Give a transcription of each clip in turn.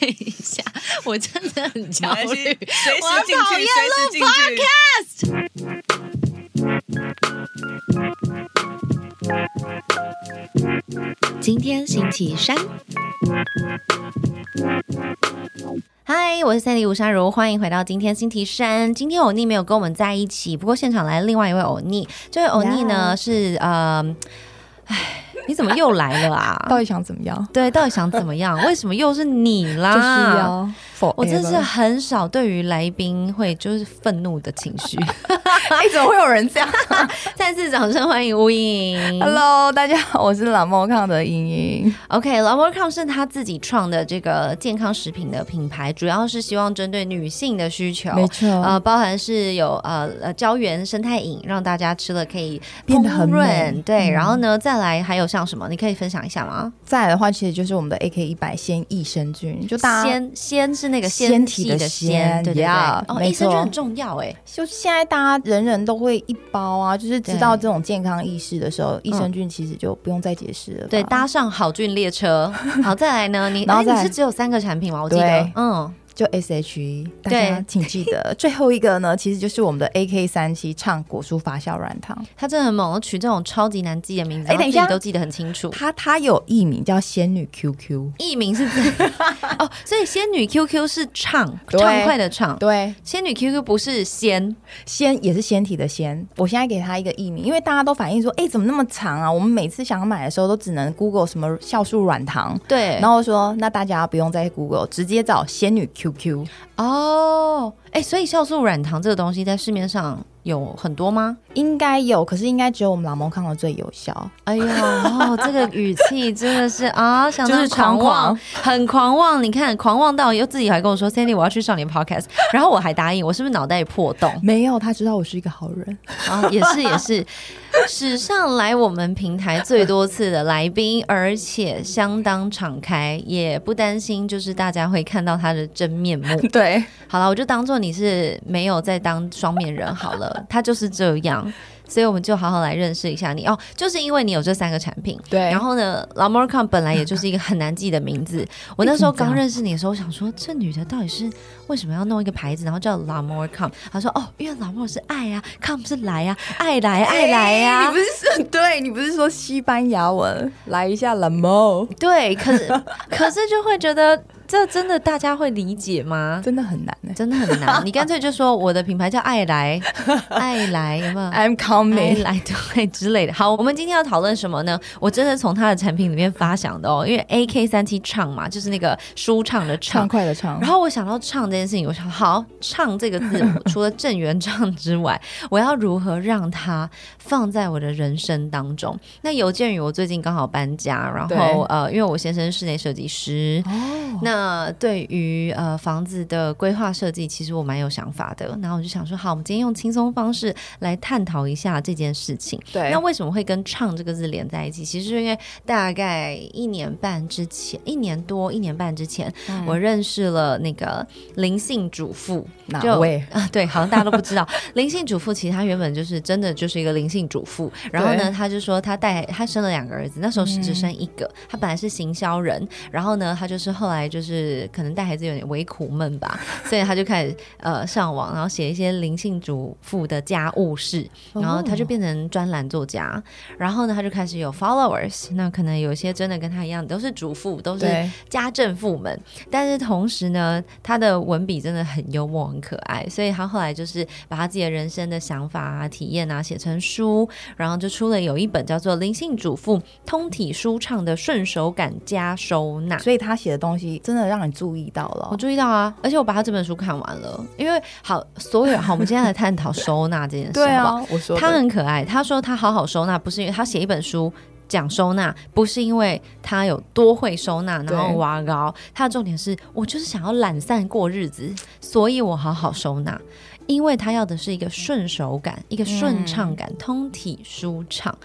等一下，我真的很焦虑，我进去讨厌随时进去 podcast。今天星期三。嗨，我是三里吴珊如，欢迎回到今天星期三。今天欧尼没有跟我们在一起，不过现场来了另外一位欧尼。这位欧尼呢是呃，唉，你怎么又来了啊？到底想怎么样？对，到底想怎么样？为什么又是你啦？就是要 forever，我真是很少对于来宾会就是愤怒的情绪。哎，怎么会有人这样再次掌声欢迎吴颖。？Hello，大家好，我是蓝猫康的莹莹。OK，老 o 康是他自己创的这个健康食品的品牌，主要是希望针对女性的需求。没错，呃，包含是有呃呃胶原生态饮，让大家吃了可以变得很润。对，嗯然后呢，再来还有像什么，你可以分享一下吗？再来的话，其实就是我们的 AK 一百鲜益生菌，就大家鲜鲜是那个鲜体的细的纤对对对。哦，益生菌很重要哎。就现在大家人人都会一包啊，就是知道对这种健康意识的时候，益生菌其实就不用再解释了吧。对，搭上好菌列车。好，再来呢？你哎你是只有三个产品吗？我记得，嗯，就 SHE，大家请记得。最后一个呢，其实就是我们的 AK 三七唱果蔬发酵软糖，他真的很猛，取这种超级难记的名字，哎等一下。都记得很清楚。它它有艺名叫仙女 QQ。艺名是这 哦，所以仙女 QQ 是畅对。畅快的畅，对，仙女 QQ 不是仙，仙也是仙体的仙。我现在给它一个艺名，因为大家都反映说，哎、怎么那么长啊？我们每次想买的时候都只能 Google 什么酵素软糖，对，然后说那大家不用再 Google，直接找仙女 Q。哦，哎，所以酵素软糖这个东西在市面上有很多吗？应该有，可是应该只有我们老蒙康的最有效。哎呦，哦、这个语气真的是啊，想到就是狂狂妄，很狂妄。你看，狂妄到又自己还跟我说，Sandy，我要去上你 podcast，然后我还答应，我是不是脑袋破洞？没有，他知道我是一个好人。啊，也是也是，史上来我们平台最多次的来宾，而且相当敞开，也不担心就是大家会看到他的真面目。对，好了，我就当做你是没有在当双面人好了，他就是这样。所以我们就好好来认识一下你哦，就是因为你有这三个产品，对然后呢 l a m o r c o m 本来也就是一个很难记的名字。我那时候刚认识你的时候，我想说这女的到底是为什么要弄一个牌子，然后叫 l a m o r c o m 她说哦，因为 l a m o r 是爱啊，com 是来啊，爱来爱来呀、哎你不是说 对你不是说西班牙文？来一下 l a m o 对，可是可是就会觉得这真的大家会理解吗？真的很难呢、真的很难，你干脆就说我的品牌叫爱来，爱来有没有？I'm coming。来对之类的。好，我们今天要讨论什么呢？我真的从他的产品里面发想的哦，因为 A K 三七唱嘛，就是那个舒畅的畅畅。快的畅，然后我想到唱这件事情，我想好唱这个字母，除了正原唱之外，我要如何让它放在我的人生当中？那有鉴于我最近刚好搬家，然后呃，因为我先生是室内设计师，哦，那对于呃房子的规划设计，其实我蛮有想法的。然后我就想说，好，我们今天用轻松方式来探讨一下这件事情。对那为什么会跟“唱”这个字连在一起？其实是因为大概一年半之前，一年多、一年半之前，我认识了那个灵性主妇。哪就位？啊，对，好像大家都不知道，灵性主妇其实她原本就是真的就是一个灵性主妇，然后呢，对她就说她带她生了两个儿子，那时候是只生一个，她本来是行销人，然后呢，她就是后来就是可能带孩子有点为苦闷吧，所以他就开始呃上网，然后写一些灵性主妇的家务事，然后他就变成专栏作家，然后呢，他就开始有 followers，那可能有些真的跟他一样都是主妇，都是，家政妇们，但是同时呢，他的文笔真的很幽默、很可爱，所以他后来就是把他自己的人生的想法啊、体验啊写成书，然后就出了有一本叫做《灵性主妇通体舒畅的顺手感加收纳》。所以他写的东西真的让你注意到了我哦。注意到啊，而且我把他这本书看完了，因为好，所有好，我们今天来探讨收纳这件事，对啊，我说他很可爱，他说他好好收纳，不是因为他写一本书。讲收纳不是因为他有多会收纳，然后对哇高，他的重点是我就是想要懒散过日子，所以我好好收纳。因为他要的是一个顺手感，一个顺畅感，通体舒畅。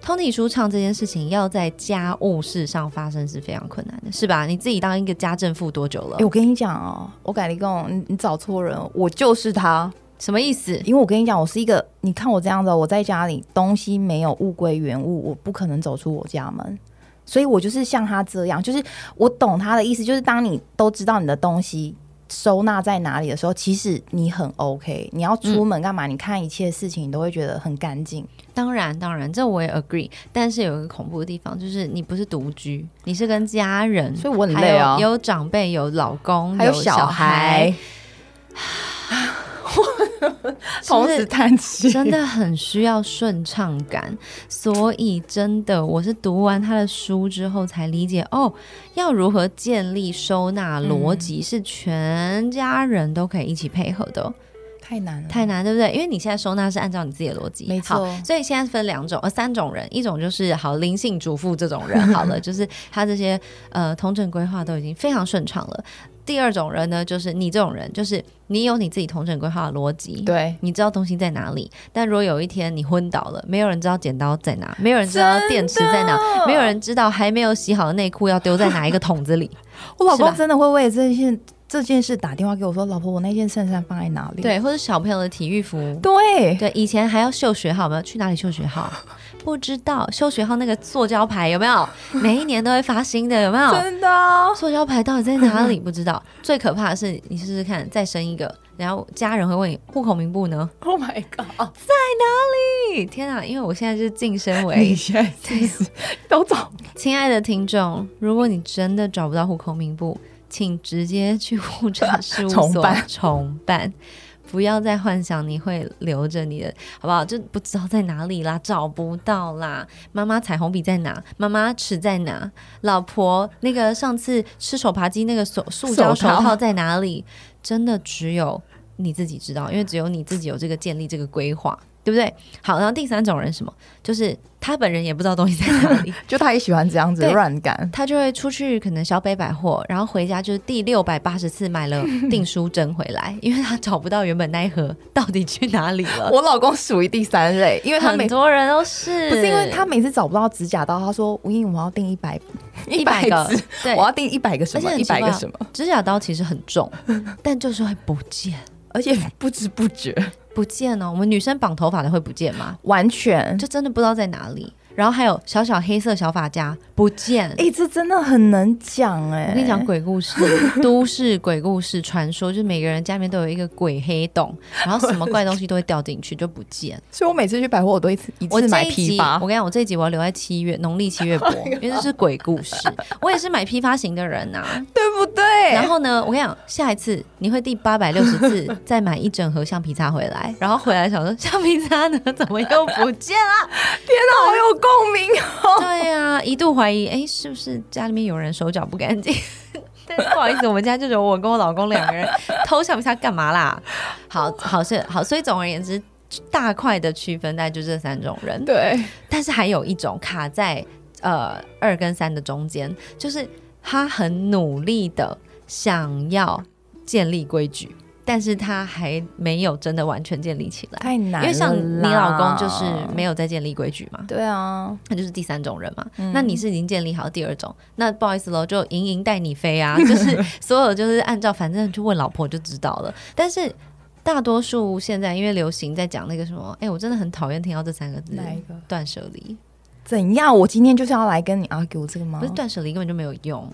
通体舒畅这件事情要在家务事上发生是非常困难的，是吧？你自己当一个家政妇多久了？哎、我跟你讲哦，我改你跟我，你你找错人，我就是他。什么意思？因为我跟你讲，我是一个，你看我这样子，我在家里东西没有物归原物，我不可能走出我家门。所以我就是像他这样，就是我懂他的意思，就是当你都知道你的东西收纳在哪里的时候，其实你很 OK。你要出门干嘛？你看一切事情，你都会觉得很干净。当然，当然，这我也 agree。但是有一个恐怖的地方，就是你不是独居，你是跟家人，所以我很累啊还有有长辈，有老公，还有小小孩，同时叹气，真的很需要顺畅感，所以真的，我是读完他的书之后才理解哦，要如何建立收纳逻辑，是全家人都可以一起配合的，太难了，太难，对不对？因为你现在收纳是按照你自己的逻辑，没错。所以现在分两种呃三种人，一种就是好灵性主妇这种人，好了，就是他这些呃同整规划都已经非常顺畅了。第二种人呢，就是你这种人，就是你有你自己同整规划的逻辑，对，你知道东西在哪里，但如果有一天你昏倒了，没有人知道剪刀在哪，没有人知道电池在哪，没有人知道还没有洗好的内裤要丢在哪一个桶子里。我老公真的会为这件这件事打电话给我说：“老婆，我那件衬衫放在哪里？”对，或者小朋友的体育服，对，对，以前还要秀学号，有没有去哪里秀学号？不知道秀学号那个塑胶牌有没有？每一年都会发新的，有没有？真的啊塑胶牌到底在哪里？不知道。最可怕的是，你试试看，再生一个，然后家人会问你户口名簿呢？！Oh my god！在哪里天啊！因为我现在就是晋升你为现在都找亲爱的听众，如果你真的找不到户口名簿，请直接去户政事务所 重办重办，不要再幻想你会留着你的，好不好？就不知道在哪里啦，找不到啦。妈妈彩虹笔在哪？妈妈尺在哪？老婆那个上次吃手扒鸡那个手塑胶手套在哪里？真的只有你自己知道，因为只有你自己有这个建立这个规划。对不对？好，然后第三种人什么？就是他本人也不知道东西在哪里，就他也喜欢这样子对乱赶。他就会出去可能小北百货，然后回家就是第六百八十次买了订书针回来，因为他找不到原本那一盒到底去哪里了。我老公属于第三类，因为他每很多人都是，不是因为他每次找不到指甲刀，他说：“吴英，我要订一百一百个，对我要订一百个什么，一百个什么，指甲刀其实很重，但就是会不见，而且不知不觉，不见哦。我们女生绑头发的会不见吗？完全就真的不知道在哪里。然后还有小小黑色小发夹不见。哎、这真的很能讲哎、我跟你讲鬼故事，都市鬼故事传说，就是每个人家里面都有一个鬼黑洞，然后什么怪东西都会掉进去就不见。所以我每次去百货，我都一次一次买批发我。跟你讲，我这一集我要留在七月，农历七月播，因为这是鬼故事。我也是买批发型的人呐、对不对？然后呢，我跟你讲，下一次你会第八百六十次再买一整盒橡皮擦回来，然后回来想说 橡皮擦呢，怎么又不见了？天哪，好有共鸣哦！对呀、一度怀疑，哎，是不是家里面有人手脚不干净？但是不好意思，我们家就只有我跟我老公两个人，偷笑一下干嘛啦？好好是好，所以总而言之，大块的区分大概就这三种人。对，但是还有一种卡在呃二跟三的中间，就是他很努力的想要建立规矩，但是他还没有真的完全建立起来。太难了。因为像你老公就是没有在建立规矩嘛，对啊，那就是第三种人嘛。嗯那你是已经建立好第二种，那不好意思喽，就盈盈带你飞啊，就是所有就是按照反正就问老婆就知道了。但是大多数现在因为流行在讲那个什么，哎、我真的很讨厌听到这三个字，哪一个？断舍离。怎样？我今天就是要来跟你 argue 这个吗？不是断舍离根本就没有用，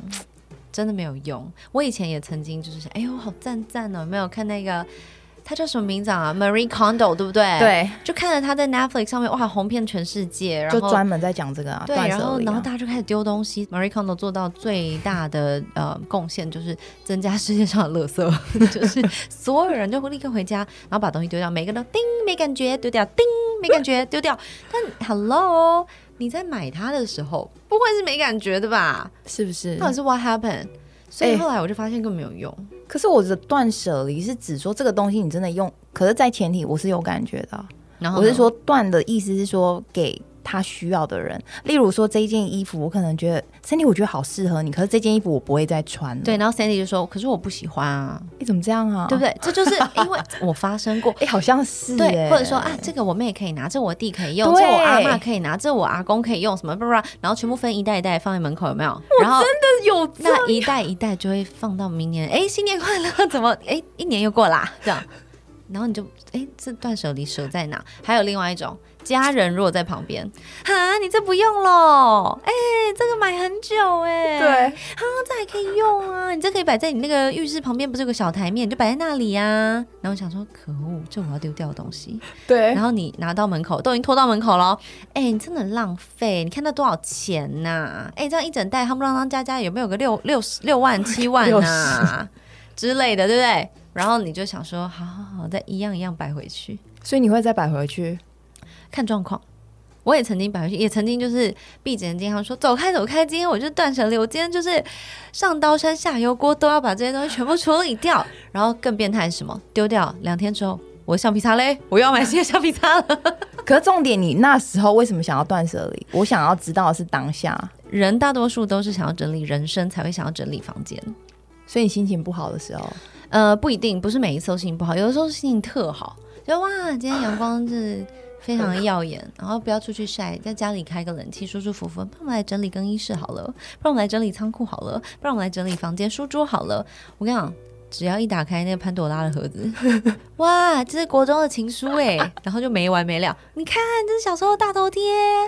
真的没有用。我以前也曾经就是想，哎呦，好赞赞哦！有没有看那个？他叫什么名字啊？Marie Kondo，对不对？，对，就看着他在 Netflix 上面，哇，红遍全世界，然就后专门在讲这个啊，对，断然后。然后大家就开始丢东西。Marie Kondo 做到最大的呃贡献就是增加世界上的垃圾，就是所有人就会立刻回家，然后把东西丢掉，每个都叮没感觉丢掉，叮没感觉丢掉。但 Hello，你在买它的时候不会是没感觉的吧？是不是？到底是 What happened？所以哎后来我就发现根本没有用。可是我的断舍离是指说这个东西你真的用，可是，在前提我是有感觉的啊、然后我是说断的意思是说给他需要的人，例如说这一件衣服，我可能觉得 Cindy 我觉得好适合你，可是这件衣服我不会再穿了。对，，然后 Sandy 就说：“可是我不喜欢啊，你怎么这样啊？对不？对？这就是 因为我发生过。”哎、好像是对，欸或者说啊，这个我妹可以拿，这我弟可以用，这我阿妈可以拿，这我阿公可以用，什么不不，然后全部分一袋一袋放在门口，有没有？然后真的有那一袋一袋就会放到明年，哎，新年快乐！怎么哎，一年又过啦？这样然后你就哎，这断舍离舍在哪？还有另外一种，家人如果在旁边，哈，你这不用喽，哎，这个买很久哎，对，哈，这还可以用啊，你这可以摆在你那个浴室旁边，不是有个小台面，你就摆在那里呀。然后想说，可恶，这我要丢掉的东西。对，然后你拿到门口，都已经拖到门口了，哎，你真的浪费，你看那多少钱呐？哎，这样一整袋，夯不啷当加加有没有个六六十六万七万啊之类的，对不对？然后你就想说，好好好，再一样一样摆回去，所以你会再摆回去，看状况。我也曾经摆回去，也曾经就是闭着眼睛，他说走开走开，今天我就断舍离，我今天就是上刀山下油锅，都要把这些东西全部处理掉。然后更变态是什么？丢掉两天之后，我橡皮擦嘞，我又要买新的橡皮擦了。可是重点，你那时候为什么想要断舍离？我想要知道的是当下，人大多数都是想要整理人生，才会想要整理房间。所以你心情不好的时候。呃，不一定，不是每一次都心情不好，有的时候心情特好，就哇，今天阳光是非常的耀眼，然后不要出去晒，在家里开个冷气，舒舒服服。不然我们来整理更衣室好了，不然我们来整理仓库好了，不然我们来整理房间书桌好了。我跟你讲，只要一打开那个潘朵拉的盒子，哇，这是国中的情书哎，然后就没完没了。你看，这是小时候的大头贴。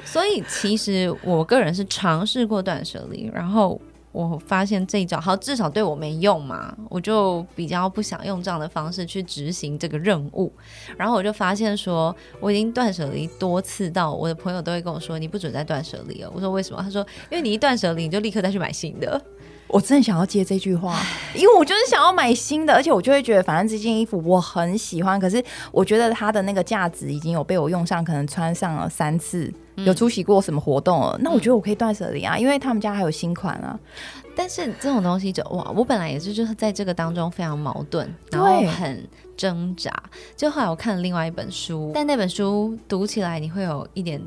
所以其实我个人是尝试过断舍离，然后。我发现这一招好，至少对我没用嘛，我就比较不想用这样的方式去执行这个任务。然后我就发现说，我已经断舍离多次到我的朋友都会跟我说，你不准再断舍离了。我说为什么？他说，因为你一断舍离，你就立刻再去买新的。我真的想要接这句话，因为我就是想要买新的，而且我就会觉得，反正这件衣服我很喜欢，可是我觉得它的那个价值已经有被我用上，可能穿上了三次，有出席过什么活动了，那我觉得我可以断舍离啊，因为他们家还有新款啊。但是这种东西就哇，我本来也是就是在这个当中非常矛盾，然后很挣扎。就后来我看了另外一本书，但那本书读起来你会有一点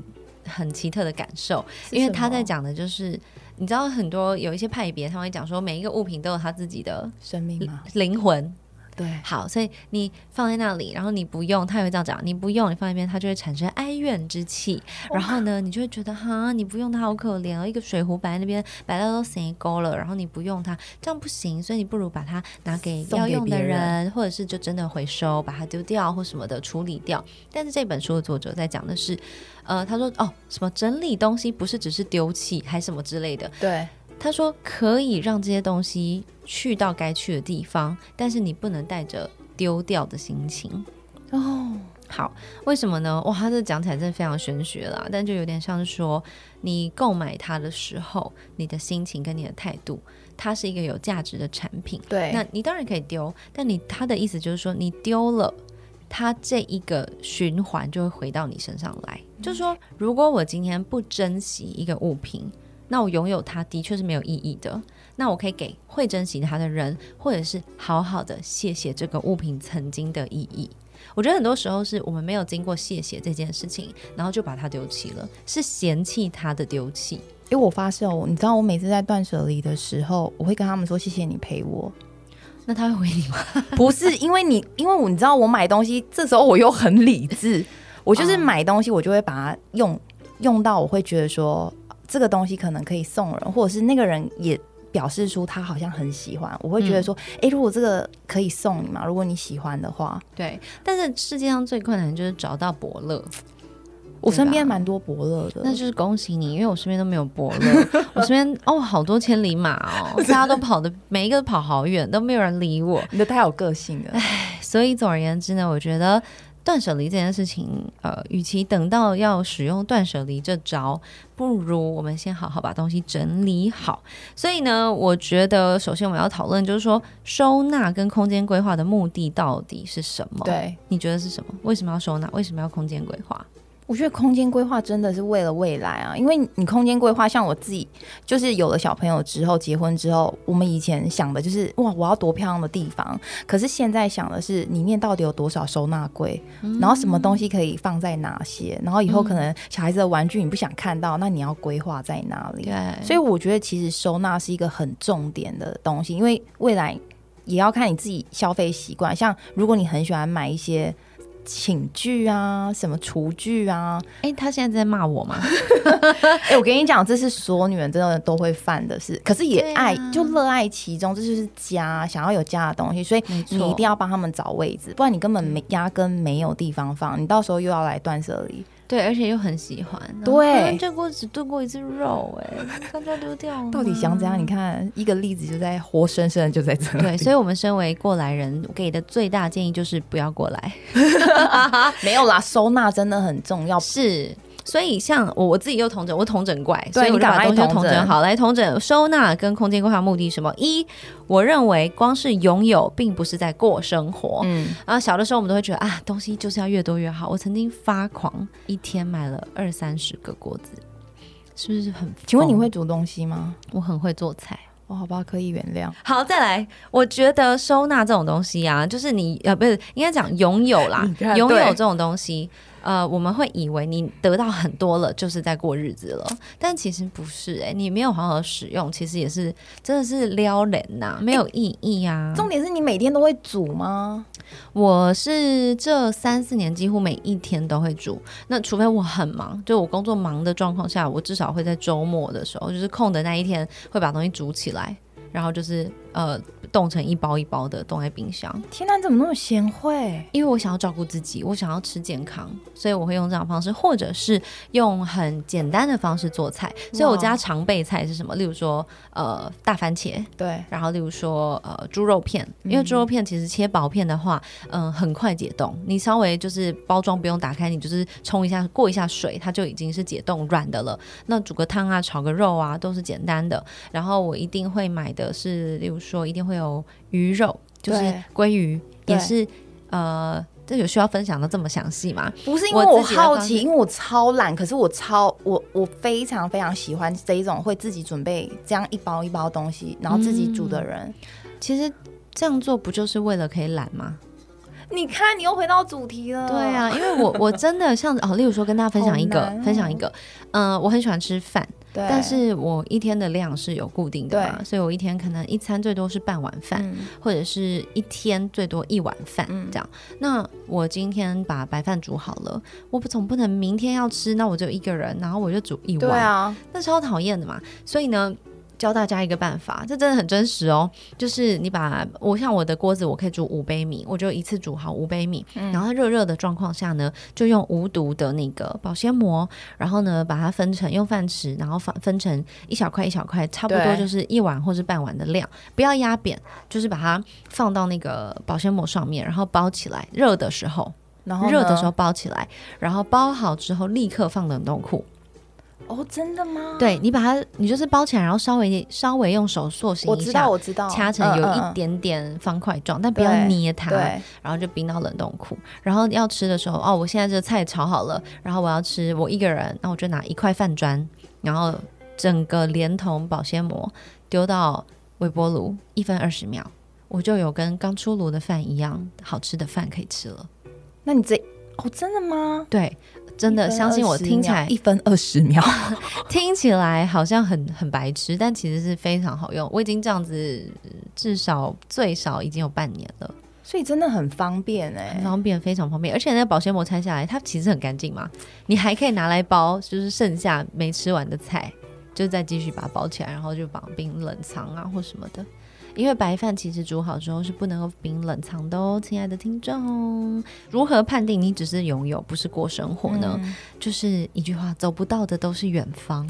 很奇特的感受，因为他在讲的就是。你知道很多有一些派别，他会讲说每一个物品都有它自己的生命？灵魂。对，好，所以你放在那里，然后你不用，他也会这样讲，你不用，你放一边，它就会产生哀怨之气。然后呢，你就会觉得哈，你不用它好可怜哦，一个水壶摆在那边，摆到都谁沟了，然后你不用它，这样不行，所以你不如把它拿给要用的人，或者是就真的回收，把它丢掉或什么的处理掉。但是这本书的作者在讲的是，呃，他说哦，什么整理东西不是只是丢弃，还什么之类的。对。他说可以让这些东西去到该去的地方，但是你不能带着丢掉的心情。哦，好，为什么呢？哇，他这讲起来真的非常玄学啦，但就有点像是说，你购买它的时候，你的心情跟你的态度，它是一个有价值的产品。对，那你当然可以丢，但你他的意思就是说，你丢了，它这一个循环就会回到你身上来。就是说，如果我今天不珍惜一个物品。那我拥有它的确是没有意义的。那我可以给会珍惜它的人，或者是好好的谢谢这个物品曾经的意义。我觉得很多时候是我们没有经过谢谢这件事情，然后就把它丢弃了，是嫌弃它的丢弃。因为我发现哦，你知道我每次在断舍离的时候，我会跟他们说谢谢你陪我。那他会回你吗？不是，因为你因为我你知道我买东西，这时候我又很理智，我就是买东西我就会把它用用到，我会觉得说。这个东西可能可以送人，或者是那个人也表示出他好像很喜欢，我会觉得说，哎，如果这个可以送你嘛，如果你喜欢的话，对。但是世界上最困难就是找到伯乐，我身边蛮多伯乐的，那就是恭喜你，因为我身边都没有伯乐，我身边哦好多千里马哦，大家都跑的每一个都跑好远，都没有人理我，你的太有个性了，唉，所以总而言之呢，我觉得。断舍离这件事情，呃，与其等到要使用断舍离这招，不如我们先好好把东西整理好。所以呢，我觉得首先我们要讨论，就是说收纳跟空间规划的目的到底是什么？对，你觉得是什么？为什么要收纳？为什么要空间规划？我觉得空间规划真的是为了未来啊，因为你空间规划，像我自己就是有了小朋友之后，结婚之后，我们以前想的就是哇，我要多漂亮的地方，可是现在想的是里面到底有多少收纳柜，然后什么东西可以放在哪些，然后以后可能小孩子的玩具你不想看到，那你要规划在哪里？对，所以我觉得其实收纳是一个很重点的东西，因为未来也要看你自己消费习惯，像如果你很喜欢买一些。寝具啊，什么厨具啊。哎、他现在在骂我吗？哎、我跟你讲，这是所有女人真的都会犯的事，可是也爱、就热爱其中，这就是家，想要有家的东西，所以你一定要帮他们找位置，不然你根本没压根没有地方放，你到时候又要来断舍离。对，而且又很喜欢。对这锅只炖过一次肉、哎，干脆丢掉了。到底想怎样？你看一个例子就在活生生的就在这里。对，所以，我们身为过来人，给的最大建议就是不要过来。没有啦，收纳真的很重要。是，所以像我我自己又同整，我同整怪，所以我就把东西你赶快统整好。来，同整收纳跟空间规划目的是什么？一，我认为光是拥有，并不是在过生活。嗯，然后，小的时候我们都会觉得啊，东西就是要越多越好。我曾经发狂，一天买了二三十个锅子，是不是很？请问你会？煮东西吗？我很会做菜。哦，好吧，可以原谅。好，再来，我觉得收纳这种东西啊，就是你呃，不是应该讲拥有啦 拥有这种东西。呃，我们会以为你得到很多了，就是在过日子了，但其实不是哎、你没有好好使用，其实也是真的是撩人呐、没有意义啊。重点是你每天都会煮吗？我是这三四年几乎每一天都会煮，那除非我很忙，就我工作忙的状况下，我至少会在周末的时候，就是空的那一天会把东西煮起来，然后就是呃冻成一包一包的冻在冰箱，天哪，你怎么那么贤惠？因为我想要照顾自己，我想要吃健康，所以我会用这样的方式，或者是用很简单的方式做菜。所以我家常备菜是什么？例如说呃大番茄，对，然后例如说呃猪肉片，因为猪肉片其实切薄片的话，嗯、很快解冻。你稍微就是包装不用打开，你就是冲一下过一下水，它就已经是解冻软的了。那煮个汤啊，炒个肉啊，都是简单的。然后我一定会买的是，例如说一定会有鱼肉，就是鲑鱼，也是呃。这有需要分享的这么详细吗？不是因为我好奇，因为我超懒，可是我超我我非常非常喜欢这一种会自己准备这样一包一包东西，然后自己煮的人。其实这样做不就是为了可以懒吗？你看，你又回到主题了。对啊，因为我我真的像哦，例如说跟大家分享一个，分享一个，嗯、我很喜欢吃饭，但是我一天的量是有固定的嘛，所以我一天可能一餐最多是半碗饭，嗯或者是一天最多一碗饭、嗯这样。那我今天把白饭煮好了，我不总不能明天要吃，那我就一个人，然后我就煮一碗，对啊，那超讨厌的嘛。所以呢。教大家一个办法，这真的很真实哦。就是你把我像我的锅子，我可以煮五杯米，我就一次煮好五杯米，嗯。然后热热的状况下呢，就用无毒的那个保鲜膜，然后呢把它分成用饭匙，然后分分成一小块一小块，差不多就是一碗或是半碗的量，不要压扁，就是把它放到那个保鲜膜上面，然后包起来，热的时候，然后热的时候包起来，然后包好之后立刻放冷冻库。哦，真的吗？对你把它，你就是包起来，然后稍微稍微用手塑形一下我知道，，我知道，掐成有一点点方块状，但不要捏它。对，然后就冰到冷冻库。然后要吃的时候，哦，我现在这个菜炒好了，然后我要吃，我一个人，那我就拿一块饭砖，然后整个连同保鲜膜丢到微波炉，一分二十秒，我就有跟刚出炉的饭一样好吃的饭可以吃了。那你这哦，真的吗？对，真的相信我，听起来一分二十秒，听起来好像很很白痴，但其实是非常好用。我已经这样子，至少最少已经有半年了。所以真的很方便哎、很方便，非常方便，而且那个保鲜膜拆下来，它其实很干净嘛，你还可以拿来包，就是剩下没吃完的菜，就再继续把它包起来，然后就绑冰冷藏啊或什么的。因为白饭其实煮好之后是不能够冰冷藏的哦，亲爱的听众。如何判定你只是拥有，不是过生活呢？嗯就是一句话，走不到的都是远方。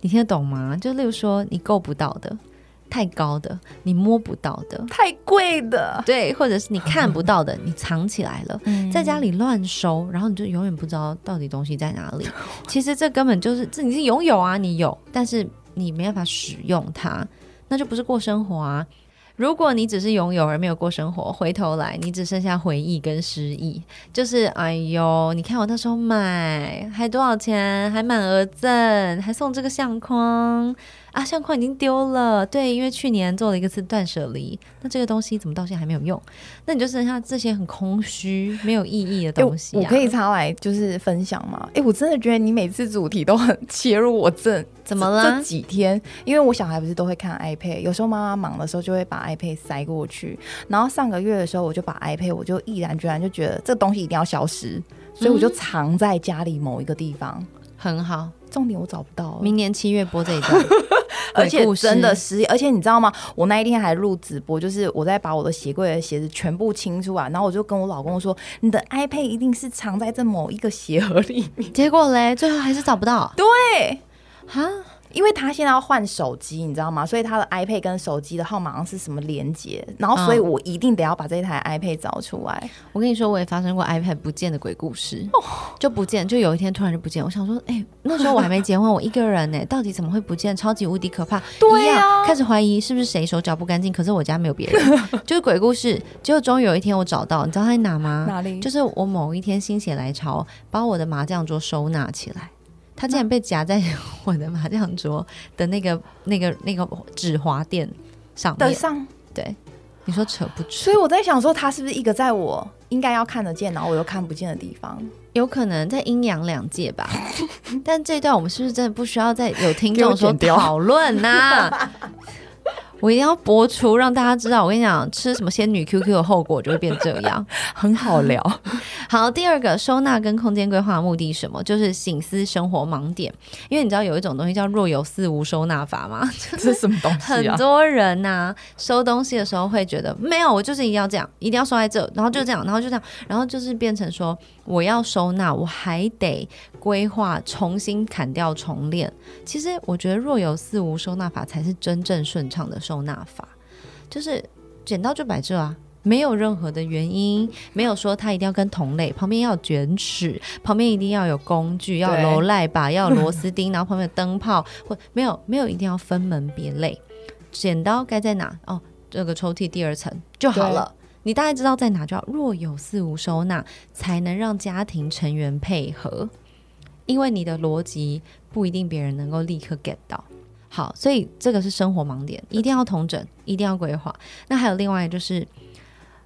你听得懂吗？就例如说，你够不到的、太高的、你摸不到的，太贵的，对，或者是你看不到的，你藏起来了，嗯在家里乱收，然后你就永远不知道到底东西在哪里。其实这根本就是这你是拥有啊，你有，但是你没办法使用它，那就不是过生活啊。如果你只是拥有而没有过生活，回头来你只剩下回忆跟失忆，就是哎呦，你看我那时候买还多少钱，还满额赠，还送这个相框啊，相框已经丢了，对，因为去年做了一个次断舍离，那这个东西怎么到现在还没有用？那你就剩下这些很空虚、没有意义的东西、啊我可以插来就是分享吗？哎、我真的觉得你每次主题都很切入我这怎么了这几天，因为我小孩不是都会看 iPad，有时候妈妈忙的时候就会把 iPad 塞过去，然后上个月的时候我就把 iPad 我就毅然决然就觉得这个东西一定要消失，所以我就藏在家里某一个地方。很好。重点我找不到，明年七月播这一段，而且真的是，而且你知道吗？我那一天还录直播，就是我在把我的鞋柜的鞋子全部清出来，然后我就跟我老公说：“你的 iPad 一定是藏在这某一个鞋盒里面。结果嘞，最后还是找不到”对，哈。因为他现在要换手机，你知道吗？所以他的 iPad 跟手机的号码是什么连接，然后所以嗯我一定得要把这台 iPad 找出来。我跟你说，我也发生过 iPad 不见的鬼故事，哦就不见，就有一天突然就不见。我想说，哎、那时候我还没结婚，我一个人呢、到底怎么会不见？超级无敌可怕。对啊开始怀疑是不是谁手脚不干净，可是我家没有别人，就是鬼故事。结果终于有一天我找到，你知道他在哪吗？哪里就是我某一天心血来潮，把我的麻将桌收纳起来。它竟然被夹在我的麻将桌的那个、那个、那个纸滑垫上面。上，对，你说扯不扯？所以我在想说，他是不是一个在我应该要看得见，然后我又看不见的地方？有可能在阴阳两界吧，但这一段我们是不是真的不需要再有听众说讨论呐？我一定要播出，让大家知道。我跟你讲，吃什么仙女 QQ 的后果就会变这样。很好聊，好，第二个收纳跟空间规划的目的是什么？就是醒思生活盲点。因为你知道有一种东西叫若有似无收纳法吗？这是什么东西啊？很多人呐、收东西的时候会觉得没有，我就是一定要这样，一定要收在这，然后就这样，然后就这样，然后就是变成说我要收纳，我还得规划，重新砍掉重练。其实我觉得若有似无收纳法才是真正顺畅的收纳法，就是剪刀就摆这啊。没有任何的原因，没有说它一定要跟同类，旁边要卷尺，旁边一定要有工具，要楼赖把，要螺丝钉，然后旁边有灯泡，或没有没有一定要分门别类。剪刀该在哪？哦，这个抽屉第二层就好了。你大概知道在哪就好。若有似无收纳，才能让家庭成员配合，因为你的逻辑不一定别人能够立刻 get 到。好，所以这个是生活盲点，一定要同整，一定要规划。那还有另外就是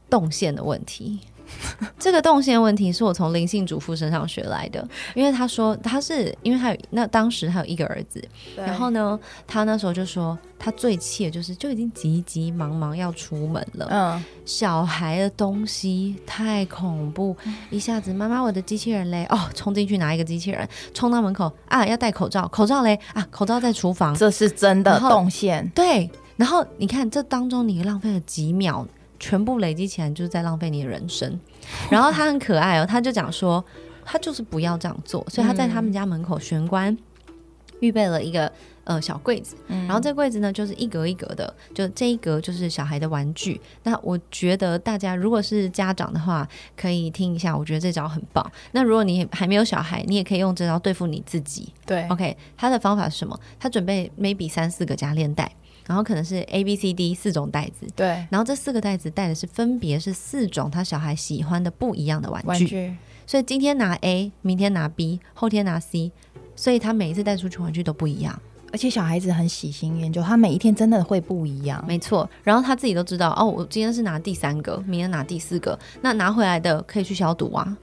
动线的问题。这个动线问题是我从灵性主妇身上学来的，因为他说他是因为他有那当时他有一个儿子，然后呢，他那时候就说他最气的就是就已经急急忙忙要出门了，嗯，小孩的东西太恐怖，一下子妈妈我的机器人嘞，哦，冲进去拿一个机器人，冲到门口啊要戴口罩，口罩嘞啊口罩在厨房，这是真的动线，对，然后你看这当中你浪费了几秒，全部累积起来就是在浪费你的人生。然后他很可爱哦，他就讲说他就是不要这样做，所以他在他们家门口玄关预备了一个。呃，小柜子，然后这柜子呢，就是一格一格的，就这一格就是小孩的玩具。那我觉得大家如果是家长的话，可以听一下，我觉得这招很棒。那如果你还没有小孩，你也可以用这招对付你自己。对 OK，他的方法是什么？他准备 maybe 三四个加链袋，然后可能是 A B C D 四种袋子，对，然后这四个袋子带的是分别是四种他小孩喜欢的不一样的玩具，玩具，所以今天拿 A，明天拿 B，后天拿 C，所以他每一次带出去玩具都不一样，而且小孩子很喜新厌旧，他每一天真的会不一样。没错。然后他自己都知道，哦，我今天是拿第三个，明天拿第四个，那拿回来的可以去消毒啊。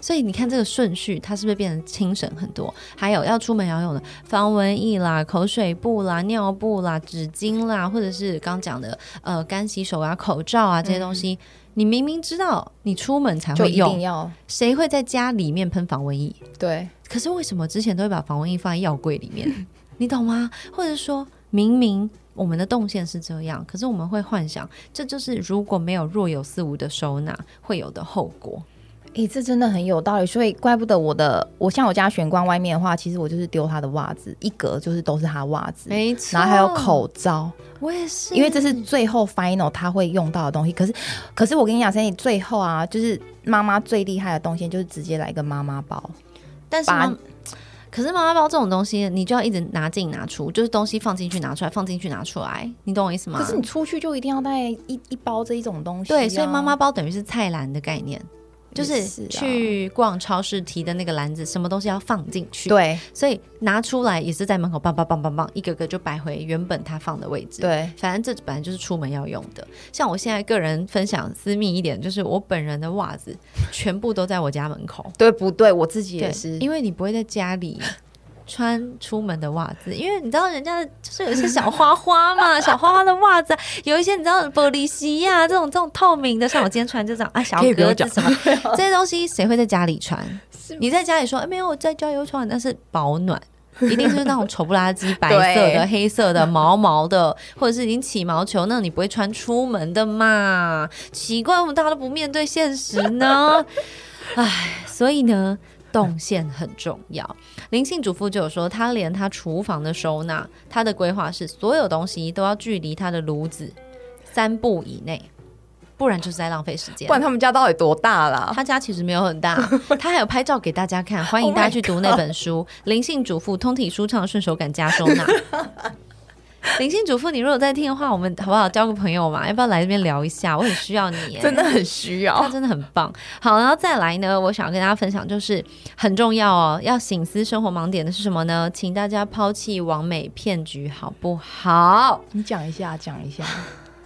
所以你看这个顺序，它是不是变得轻省很多？还有要出门要用的防蚊液啦、口水布啦、尿布啦、纸巾啦，或者是刚讲的呃干洗手啊、口罩啊这些东西，你明明知道你出门才就一定会用，要谁会在家里面喷防蚊液？对，可是为什么之前都会把防蚊液放在药柜里面？你懂吗？或者说明明我们的动线是这样，可是我们会幻想，这就是如果没有若有似无的收纳会有的后果。诶、这真的很有道理，所以怪不得我的，我像我家玄关外面的话，其实我就是丢他的袜子，一格就是都是他袜子，没错，然后还有，口罩，我也是，因为这是最后 final 他会用到的东西。可是，可是我跟你讲，所以最后啊，就是妈妈最厉害的东西，就是直接来一个妈妈包，但是妈。可是妈妈包这种东西，你就要一直拿进拿出，就是东西放进去拿出来，放进去拿出来，你懂我意思吗？可是你出去就一定要带一一包这一种东西、啊对，所以妈妈。包等于是菜篮的概念，就是去逛超市提的那个篮子，什么东西要放进去。，对所以拿出来也是在门口棒棒棒棒棒，一个个就摆回原本它放的位置。。对，反正这本来就是出门要用的。像我现在个人分享私密一点，就是我本人的袜子全部都在我家门口。对不对？我自己也是，因为你不会在家里 穿出门的袜子，因为你知道人家就是有一些小花花嘛，小花花的袜子啊，有一些你知道玻璃西呀、这种这种透明的，像我今天穿这种啊小格子什么 这些东西，谁会在家里穿？你在家里说、哎没有我在家有穿，但是保暖。一定是那种丑不拉几、白色的、黑色的、毛毛的，或者是已经起毛球，那你不会穿出门的嘛？奇怪，我们大家都不面对现实呢。唉，所以呢，动线很重要。灵性主妇就有说，她连她厨房的收纳，她的规划是所有东西都要距离她的炉子三步以内，不然就是在浪费时间不。然他们家到底多大啦？他家其实没有很大，他还有拍照给大家看，欢迎 Oh 大家去读那本书《灵性主妇通体舒畅顺手感加收纳》。灵性主妇，你如果在听的话，我们好不好交个朋友嘛？要不要来这边聊一下？我很需要你，真的很需他要。真的很棒。好，然后再来呢，我想要跟大家分享，就是很重要哦，要醒思生活盲点的是什么呢？请大家抛弃完美骗局，好不好？你讲一下，讲一下。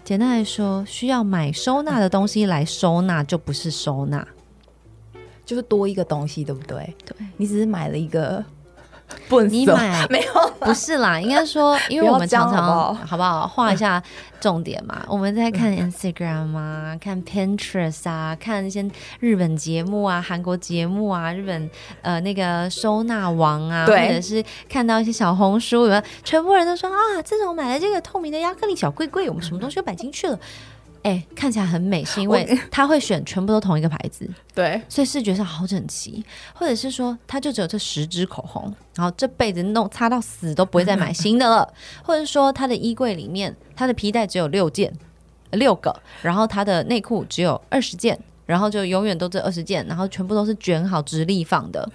简单来说，需要买收纳的东西来收纳，就不是收纳。就是多一个东西，对不对？对，你只是买了一个笨你买。没有不是啦，应该说，因为我们常常好不好？好不好画一下重点嘛？我们在看 Instagram 啊，看 Pinterest 啊，看一些日本节目啊、韩国节目啊、日本呃那个收纳王啊，或者是看到一些小红书，有？全部人都说啊，自从买了这个透明的亚克力小柜柜，我们什么东西都摆进去了。哎、看起来很美，是因为他会选全部都同一个牌子，对，所以视觉上好整齐，或者是说，他就只有这十支口红，然后这辈子弄擦到死都不会再买新的了，或者说他的衣柜里面，他的皮带只有六件，呃六个，然后他的内裤只有二十件，然后就永远都这二十件，然后全部都是卷好直立放的，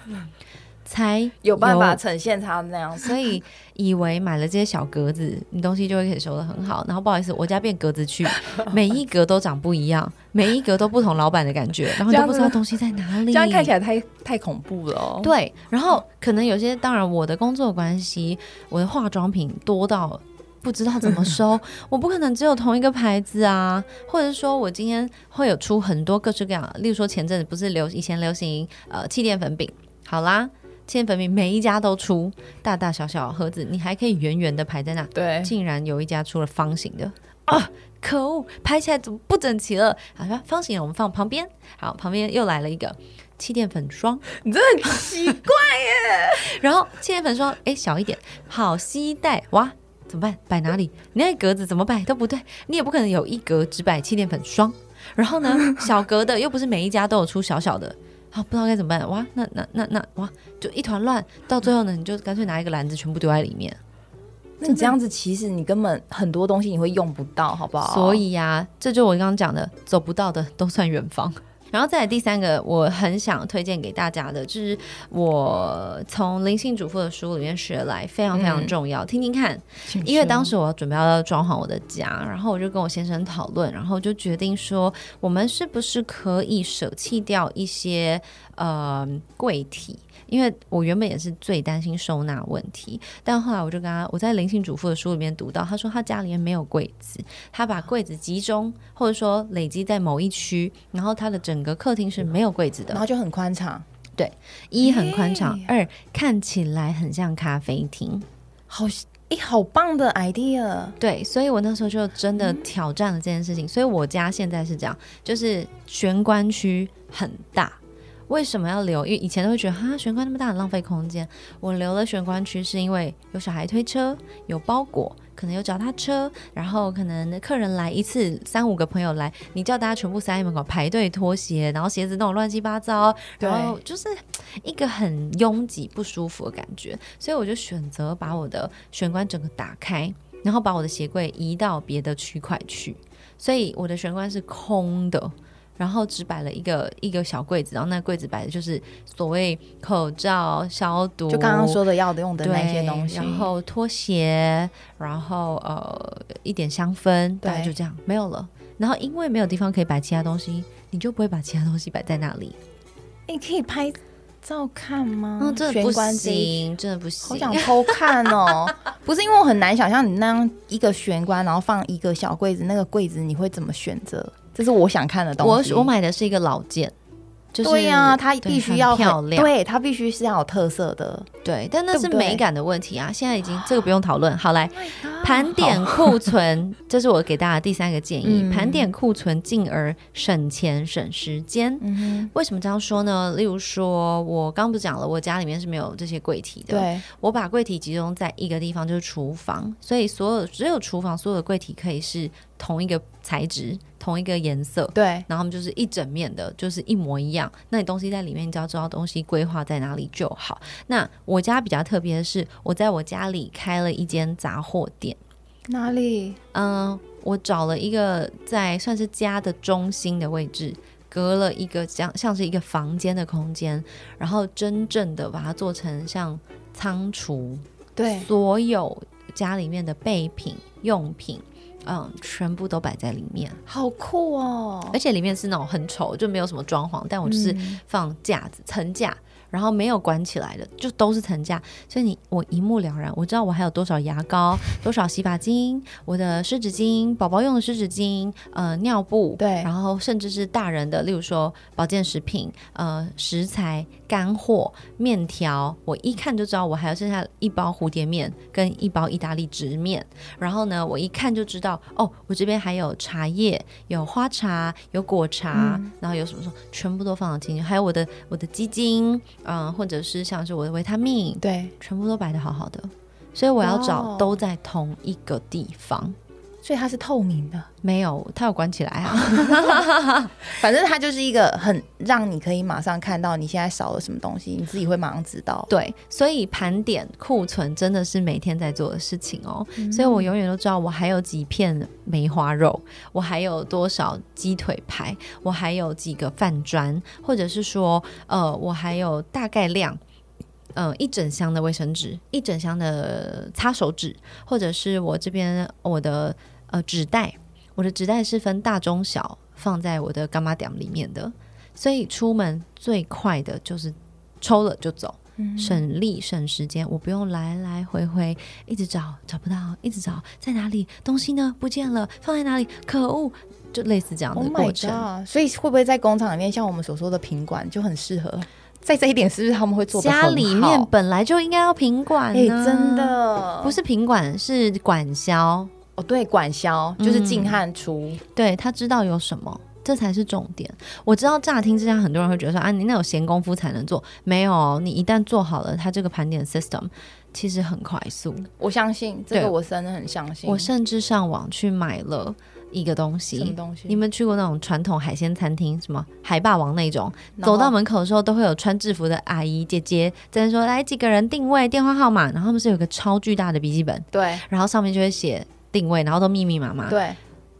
才有办法呈现他那样子。所以以为买了这些小格子，你东西就会可以收的很好。然后不好意思，我家变格子区，每一格都长不一样，每一格都不同老板的感觉，然后你都不知道东西在哪里。这样看起来太太恐怖了哦。对，然后可能有些，当然我的工作关系，我的化妆品多到不知道怎么收，我不可能只有同一个牌子啊，或者是说我今天会有出很多各式各样的，例如说前阵子不是流以前流行呃气垫粉饼，好啦。气垫粉饼每一家都出大大小小盒子，你还可以圆圆的排在那，对，竟然有一家出了方形的啊！可恶，拍起来怎么不整齐了？好吧，方形的我们放旁边，好，旁边又来了一个气垫粉霜，你真的很奇怪耶。然后气垫粉霜，哎，小一点，好吸带，哇，怎么办？摆哪里？你那格子怎么摆都不对，你也不可能有一格只摆气垫粉霜，然后呢，小格的又不是每一家都有出小小的。好，不知道该怎么办，哇，那那那那哇，就一团乱，到最后呢，你就干脆拿一个篮子全部丢在里面。那你这样子，其实你根本很多东西你会用不到，好不好？所以呀、这就我刚刚讲的，走不到的都算远方。然后再来第三个，我很想推荐给大家的，就是我从灵性主妇的书里面学来，非常非常重要，听听看。因为当时我要准备要装潢我的家，然后我就跟我先生讨论，然后就决定说，我们是不是可以舍弃掉一些呃柜体。因为我原本也是最担心收纳问题，但后来我就跟他，我在灵性主妇的书里面读到，他说他家里面没有柜子，他把柜子集中或者说累积在某一区，然后他的整个客厅是没有柜子的然，后就很宽敞，对一很宽敞，哎二看起来很像咖啡厅。好诶，好棒的 idea。对，所以我那时候就真的挑战了这件事情。所以我家现在是这样，就是玄关区很大。为什么要留？因为以前都会觉得哈，玄关那么大很浪费空间。我留了玄关区，是因为有小孩推车，有包裹，可能有脚踏车，然后可能客人来一次，三五个朋友来，你叫大家全部塞在门口排队脱鞋，然后鞋子弄得乱七八糟，然后就是一个很拥挤不舒服的感觉。所以我就选择把我的玄关整个打开，然后把我的鞋柜移到别的区块去，所以我的玄关是空的。然后只摆了一个一个小柜子，然后那柜子摆的就是所谓口罩、消毒，就刚刚说的要用的那些东西，然后拖鞋，然后呃一点香氛，大概就这样没有了。然后因为没有地方可以摆其他东西，你就不会把其他东西摆在那里。你可以拍照看吗？嗯，真的不行，真的不行好行。想偷看哦！不是因为我很难想象你那样一个玄关，然后放一个小柜子，那个柜子你会怎么选择？这是我想看的东我西。我我买的是一个老件，就是对呀、它必须要漂亮，对，它必须是要有特色的。对，但那是美感的问题啊。现在已经这个不用讨论。好，来 Oh 盘点库存，这是我给大家第三个建议。嗯盘点库存，进而省钱省时间。嗯为什么这样说呢？例如说，我刚不是讲了，我家里面是没有这些柜体，的。对，我把柜体集中在一个地方，就是厨房，所以所有只有厨房所有的柜体可以是同一个材质、同一个颜色，对，然后他们就是一整面的，就是一模一样。那你东西在里面，你只要知道东西规划在哪里就好。那我家比较特别的是，我在我家里开了一间杂货店。哪里？嗯，我找了一个在算是家的中心的位置，隔了一个像像是一个房间的空间，然后真正的把它做成像仓储，对，所有家里面的备品用品。嗯，全部都摆在里面，好酷哦！而且里面是那种很丑，就没有什么装潢，但我就是嗯放架子、层架，然后没有管起来的，就都是层架，所以你我一目了然，我知道我还有多少牙膏、多少洗发精、我的湿纸巾、宝宝用的湿纸巾、呃尿布，对。然后甚至是大人的，例如说保健食品、呃食材、干货、面条，我一看就知道我还有剩下一包蝴蝶面跟一包意大利直面，然后呢，我一看就知道哦，我这边还有茶叶，有花茶，有果茶，嗯。然后有什么什么，全部都放得进去，还有我的我的鸡精，嗯、或者是像是我的维他命，对，全部都摆的好好的，所以我要找哦。都在同一个地方。所以它是透明的，没有，它有关起来啊。反正它就是一个很让你可以马上看到你现在少了什么东西，你自己会马上知道。对，所以盘点库存真的是每天在做的事情哦。嗯所以我永远都知道我还有几片梅花肉，我还有多少鸡腿排，我还有几个饭砖，或者是说，呃，我还有大概量。呃，一整箱的卫生纸，一整箱的擦手纸，或者是我这边我的呃纸袋，我的纸袋是分大中小放在我的干妈点里面的，所以出门最快的就是抽了就走，嗯省力省时间，我不用来来回回一直找找不到，一直找在哪里东西呢不见了，放在哪里？可恶，就类似这样 Oh 的过程。god！所以会不会在工厂里面，像我们所说的品管就很适合？在这一点，是不是他们会做家里面本来就应该要品管、哎、啊真的不是品管，是管销。哦，对，管销就是嗯进和出，对他知道有什么，这才是重点。我知道乍听之下，很多人会觉得说啊，你那有闲工夫才能做，没有，你一旦做好了，它这个盘点 system 其实很快速。我相信这个，我真的很相信。我甚至上网去买了一个东什么西。东西？你们去过那种传统海鲜餐厅，什么海霸王那种？走到门口的时候，都会有穿制服的阿姨姐姐在那说：“来几个人定位电话号码。”然后他们是有个超巨大的笔记本，对然后上面就会写定位，然后都密密麻麻。对，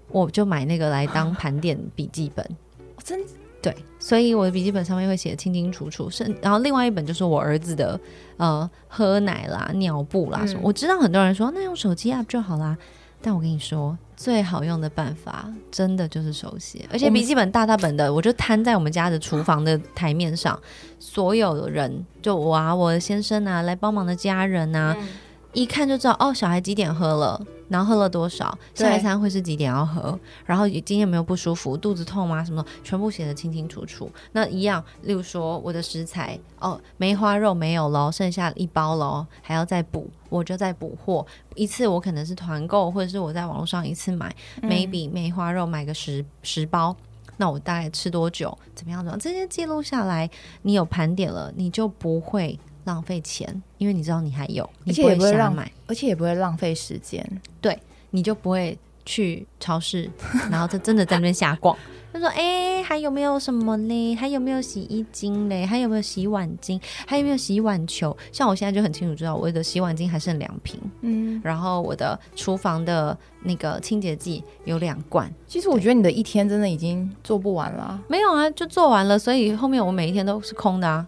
我就买那个来当盘点笔记本。哦真对，所以我的笔记本上面会写得清清楚楚，是然后另外一本就是我儿子的呃喝奶啦、尿布啦什么。嗯我知道很多人说那用手机 app 就好啦，但我跟你说最好用的办法真的就是手写，而且笔记本大大本的，我就摊在我们家的厨房的台面上，所有的人就我啊、我的先生啊、来帮忙的家人啊，嗯。一看就知道哦，小孩几点喝了，然后喝了多少，下一餐会是几点要喝，然后今天有没有不舒服，肚子痛吗？什么的，全部写得清清楚楚。那一样，例如说我的食材哦，梅花肉没有喽，剩下一包喽，还要再补，我就再补货。一次我可能是团购，或者是我在网络上一次买、嗯 m a y b e 梅花肉买个十十包。那我大概吃多久？怎么样？怎么样？这些记录下来，你有盘点了，你就不会浪费钱，因为你知道你还有，你而且也不会买。而且也不会浪费时间。对你就不会去超市，然后就真的在那边瞎逛。他说：“哎、还有没有什么嘞？还有没有洗衣精嘞？还有没有洗碗巾？还有没有洗碗球？像我现在就很清楚知道，我的洗碗巾还剩两瓶，嗯，然后我的厨房的那个清洁剂有两罐。其实我觉得你的一天真的已经做不完了啊。没有啊，就做完了，所以后面我每一天都是空的啊。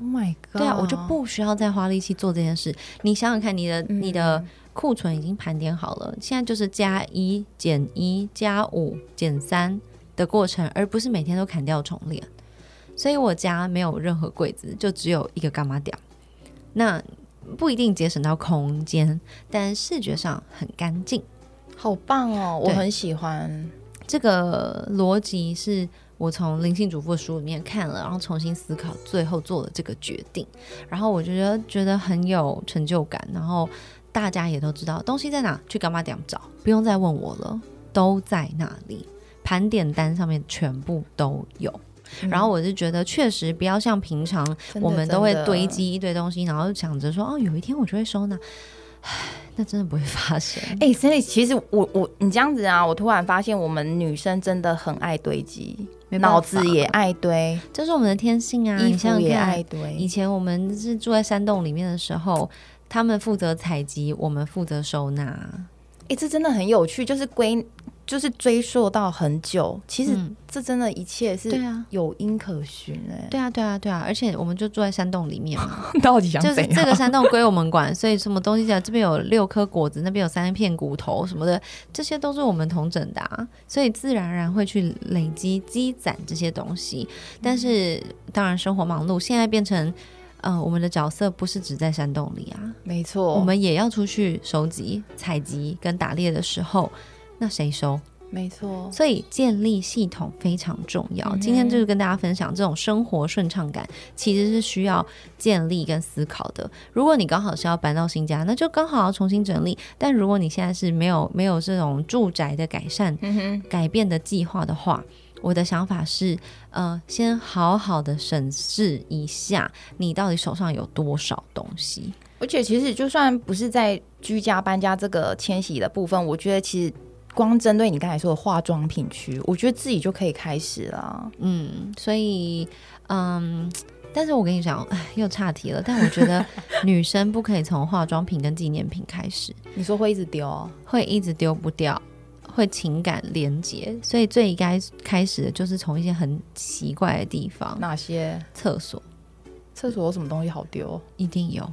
Oh my god！对啊，我就不需要再花力气做这件事。你想想看，你的、嗯你的库存已经盘点好了，现在就是加一减一加五减三的过程，而不是每天都砍掉重练。所以我家没有任何柜子，就只有一个干嘛屌。那不一定节省到空间，但视觉上很干净。好棒哦，我很喜欢。这个逻辑是我从灵性主妇书里面看了，然后重新思考，最后做了这个决定。然后我觉得觉得很有成就感，然后大家也都知道东西在哪，去干嘛点找，不用再问我了，都在那里，盘点单上面全部都有。然后我就觉得，确实不要像平常我们都会堆积一堆东西，然后想着说哦，有一天我就会收纳，唉，那真的不会发生。哎、d y 其实我我你这样子啊，我突然发现我们女生真的很爱堆积，脑子也爱堆，这是我们的天性啊！衣你想服也爱，堆以。前我们是住在山洞里面的时候，他们负责采集，我们负责收纳。哎、这真的很有趣，就是归就是追溯到很久，其实嗯这真的一切是对啊，有因可循哎、对啊，对啊，对啊！而且我们就住在山洞里面嘛，到底想就是怎样？这个山洞归我们管，所以什么东西啊这边有六颗果子，那边有三片骨头什么的，这些都是我们同整的、啊，所以自然而然会去累积积攒这些东西。但是当然生活忙碌，现在变成。呃，我们的角色不是只在山洞里啊，没错，我们也要出去收集、采集跟打猎的时候，那谁收？没错，所以建立系统非常重要。嗯今天就是跟大家分享，这种生活顺畅感其实是需要建立跟思考的。如果你刚好是要搬到新家，那就刚好要重新整理；但如果你现在是没有没有这种住宅的改善、嗯，改变的计划的话，我的想法是，呃，先好好的审视一下，你到底手上有多少东西。而且其实就算不是在居家搬家这个迁徙的部分，我觉得其实光针对你刚才说的化妆品区，我觉得自己就可以开始了。嗯，所以，嗯，但是我跟你讲，哎，又岔题了。但我觉得 女生不可以从化妆品跟纪念品开始，你说会一直丢哦、会一直丢不掉，会情感连结。所以最该开始的就是从一些很奇怪的地方，哪些厕所厕所有什么东西好丢？一定有，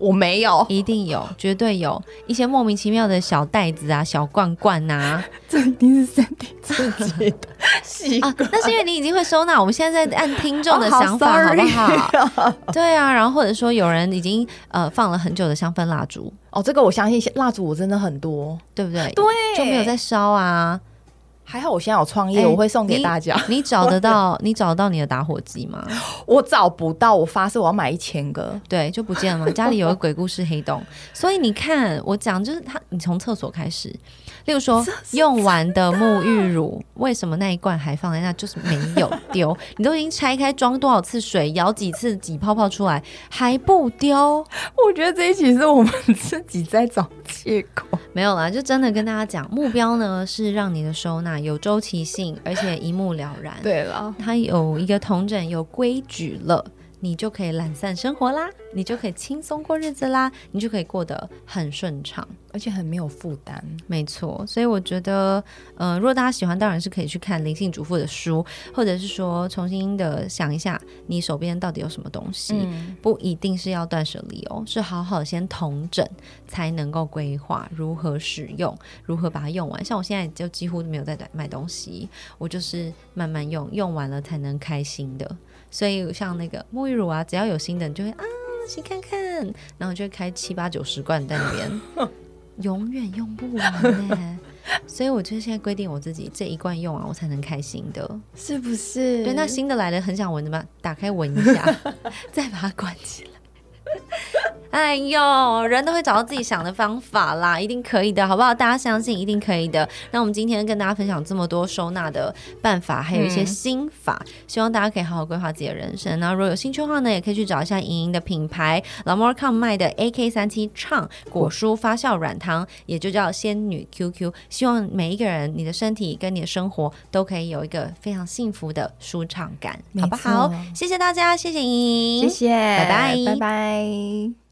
我没有，一定有，绝对有一些莫名其妙的小袋子啊、小罐罐啊 这一定是身体自己的习 啊，那是因为你已经会收纳。我们现在在按听众的 想法，好不好？对啊，然后或者说有人已经呃放了很久的香氛蜡烛，哦，这个我相信蜡烛我真的很多，对不对？对就没有在烧啊。还好我现在有创业，哎我会送给大家。你找得到？你找得到你的打火机吗？我找不到，我发誓我要买一千个。对，就不见了嘛。家里有个鬼故事黑洞，所以你看，我讲就是他，你从厕所开始，例如说用完的沐浴乳，为什么那一罐还放在那？就是没有丢，你都已经拆开装多少次水，舀几次挤泡泡出来，还不丢？我觉得这一期是我们自己在找借口。没有啦，就真的跟大家讲，目标呢是让你的收纳有周期性，而且一目了然。对了，它有一个同整，有规矩了，你就可以懒散生活啦，你就可以轻松过日子啦，你就可以过得很顺畅。而且很没有负担。没错，所以我觉得，呃，如果大家喜欢，当然是可以去看灵性主妇的书，或者是说重新的想一下你手边到底有什么东西。嗯，不一定是要断舍离哦，是好好先统整，才能够规划如何使用，如何把它用完。像我现在就几乎没有在买东西，我就是慢慢用，用完了才能开心的。所以像那个沐浴乳啊，只要有新的，你就会啊先看看，然后就会开七八九十罐在那边，永远用不完呢、所以我就现在规定我自己这一罐用完，我才能开心的。是不是？对，那新的来了，很想闻的嘛，打开闻一下，再把它关起来。哎呦，人都会找到自己想的方法啦，一定可以的，好不好？大家相信一定可以的。那我们今天跟大家分享这么多收纳的办法，还有一些嗯心法，希望大家可以好好规划自己的人生。那如果有兴趣的话呢，也可以去找一下莹莹的品牌老 m o r c o m 卖的 AK 三七畅果蔬发酵软糖，也就叫仙女 QQ。希望每一个人，你的身体跟你的生活都可以有一个非常幸福的舒畅感，好不好？谢谢大家，谢谢莹莹，谢谢，拜拜拜拜。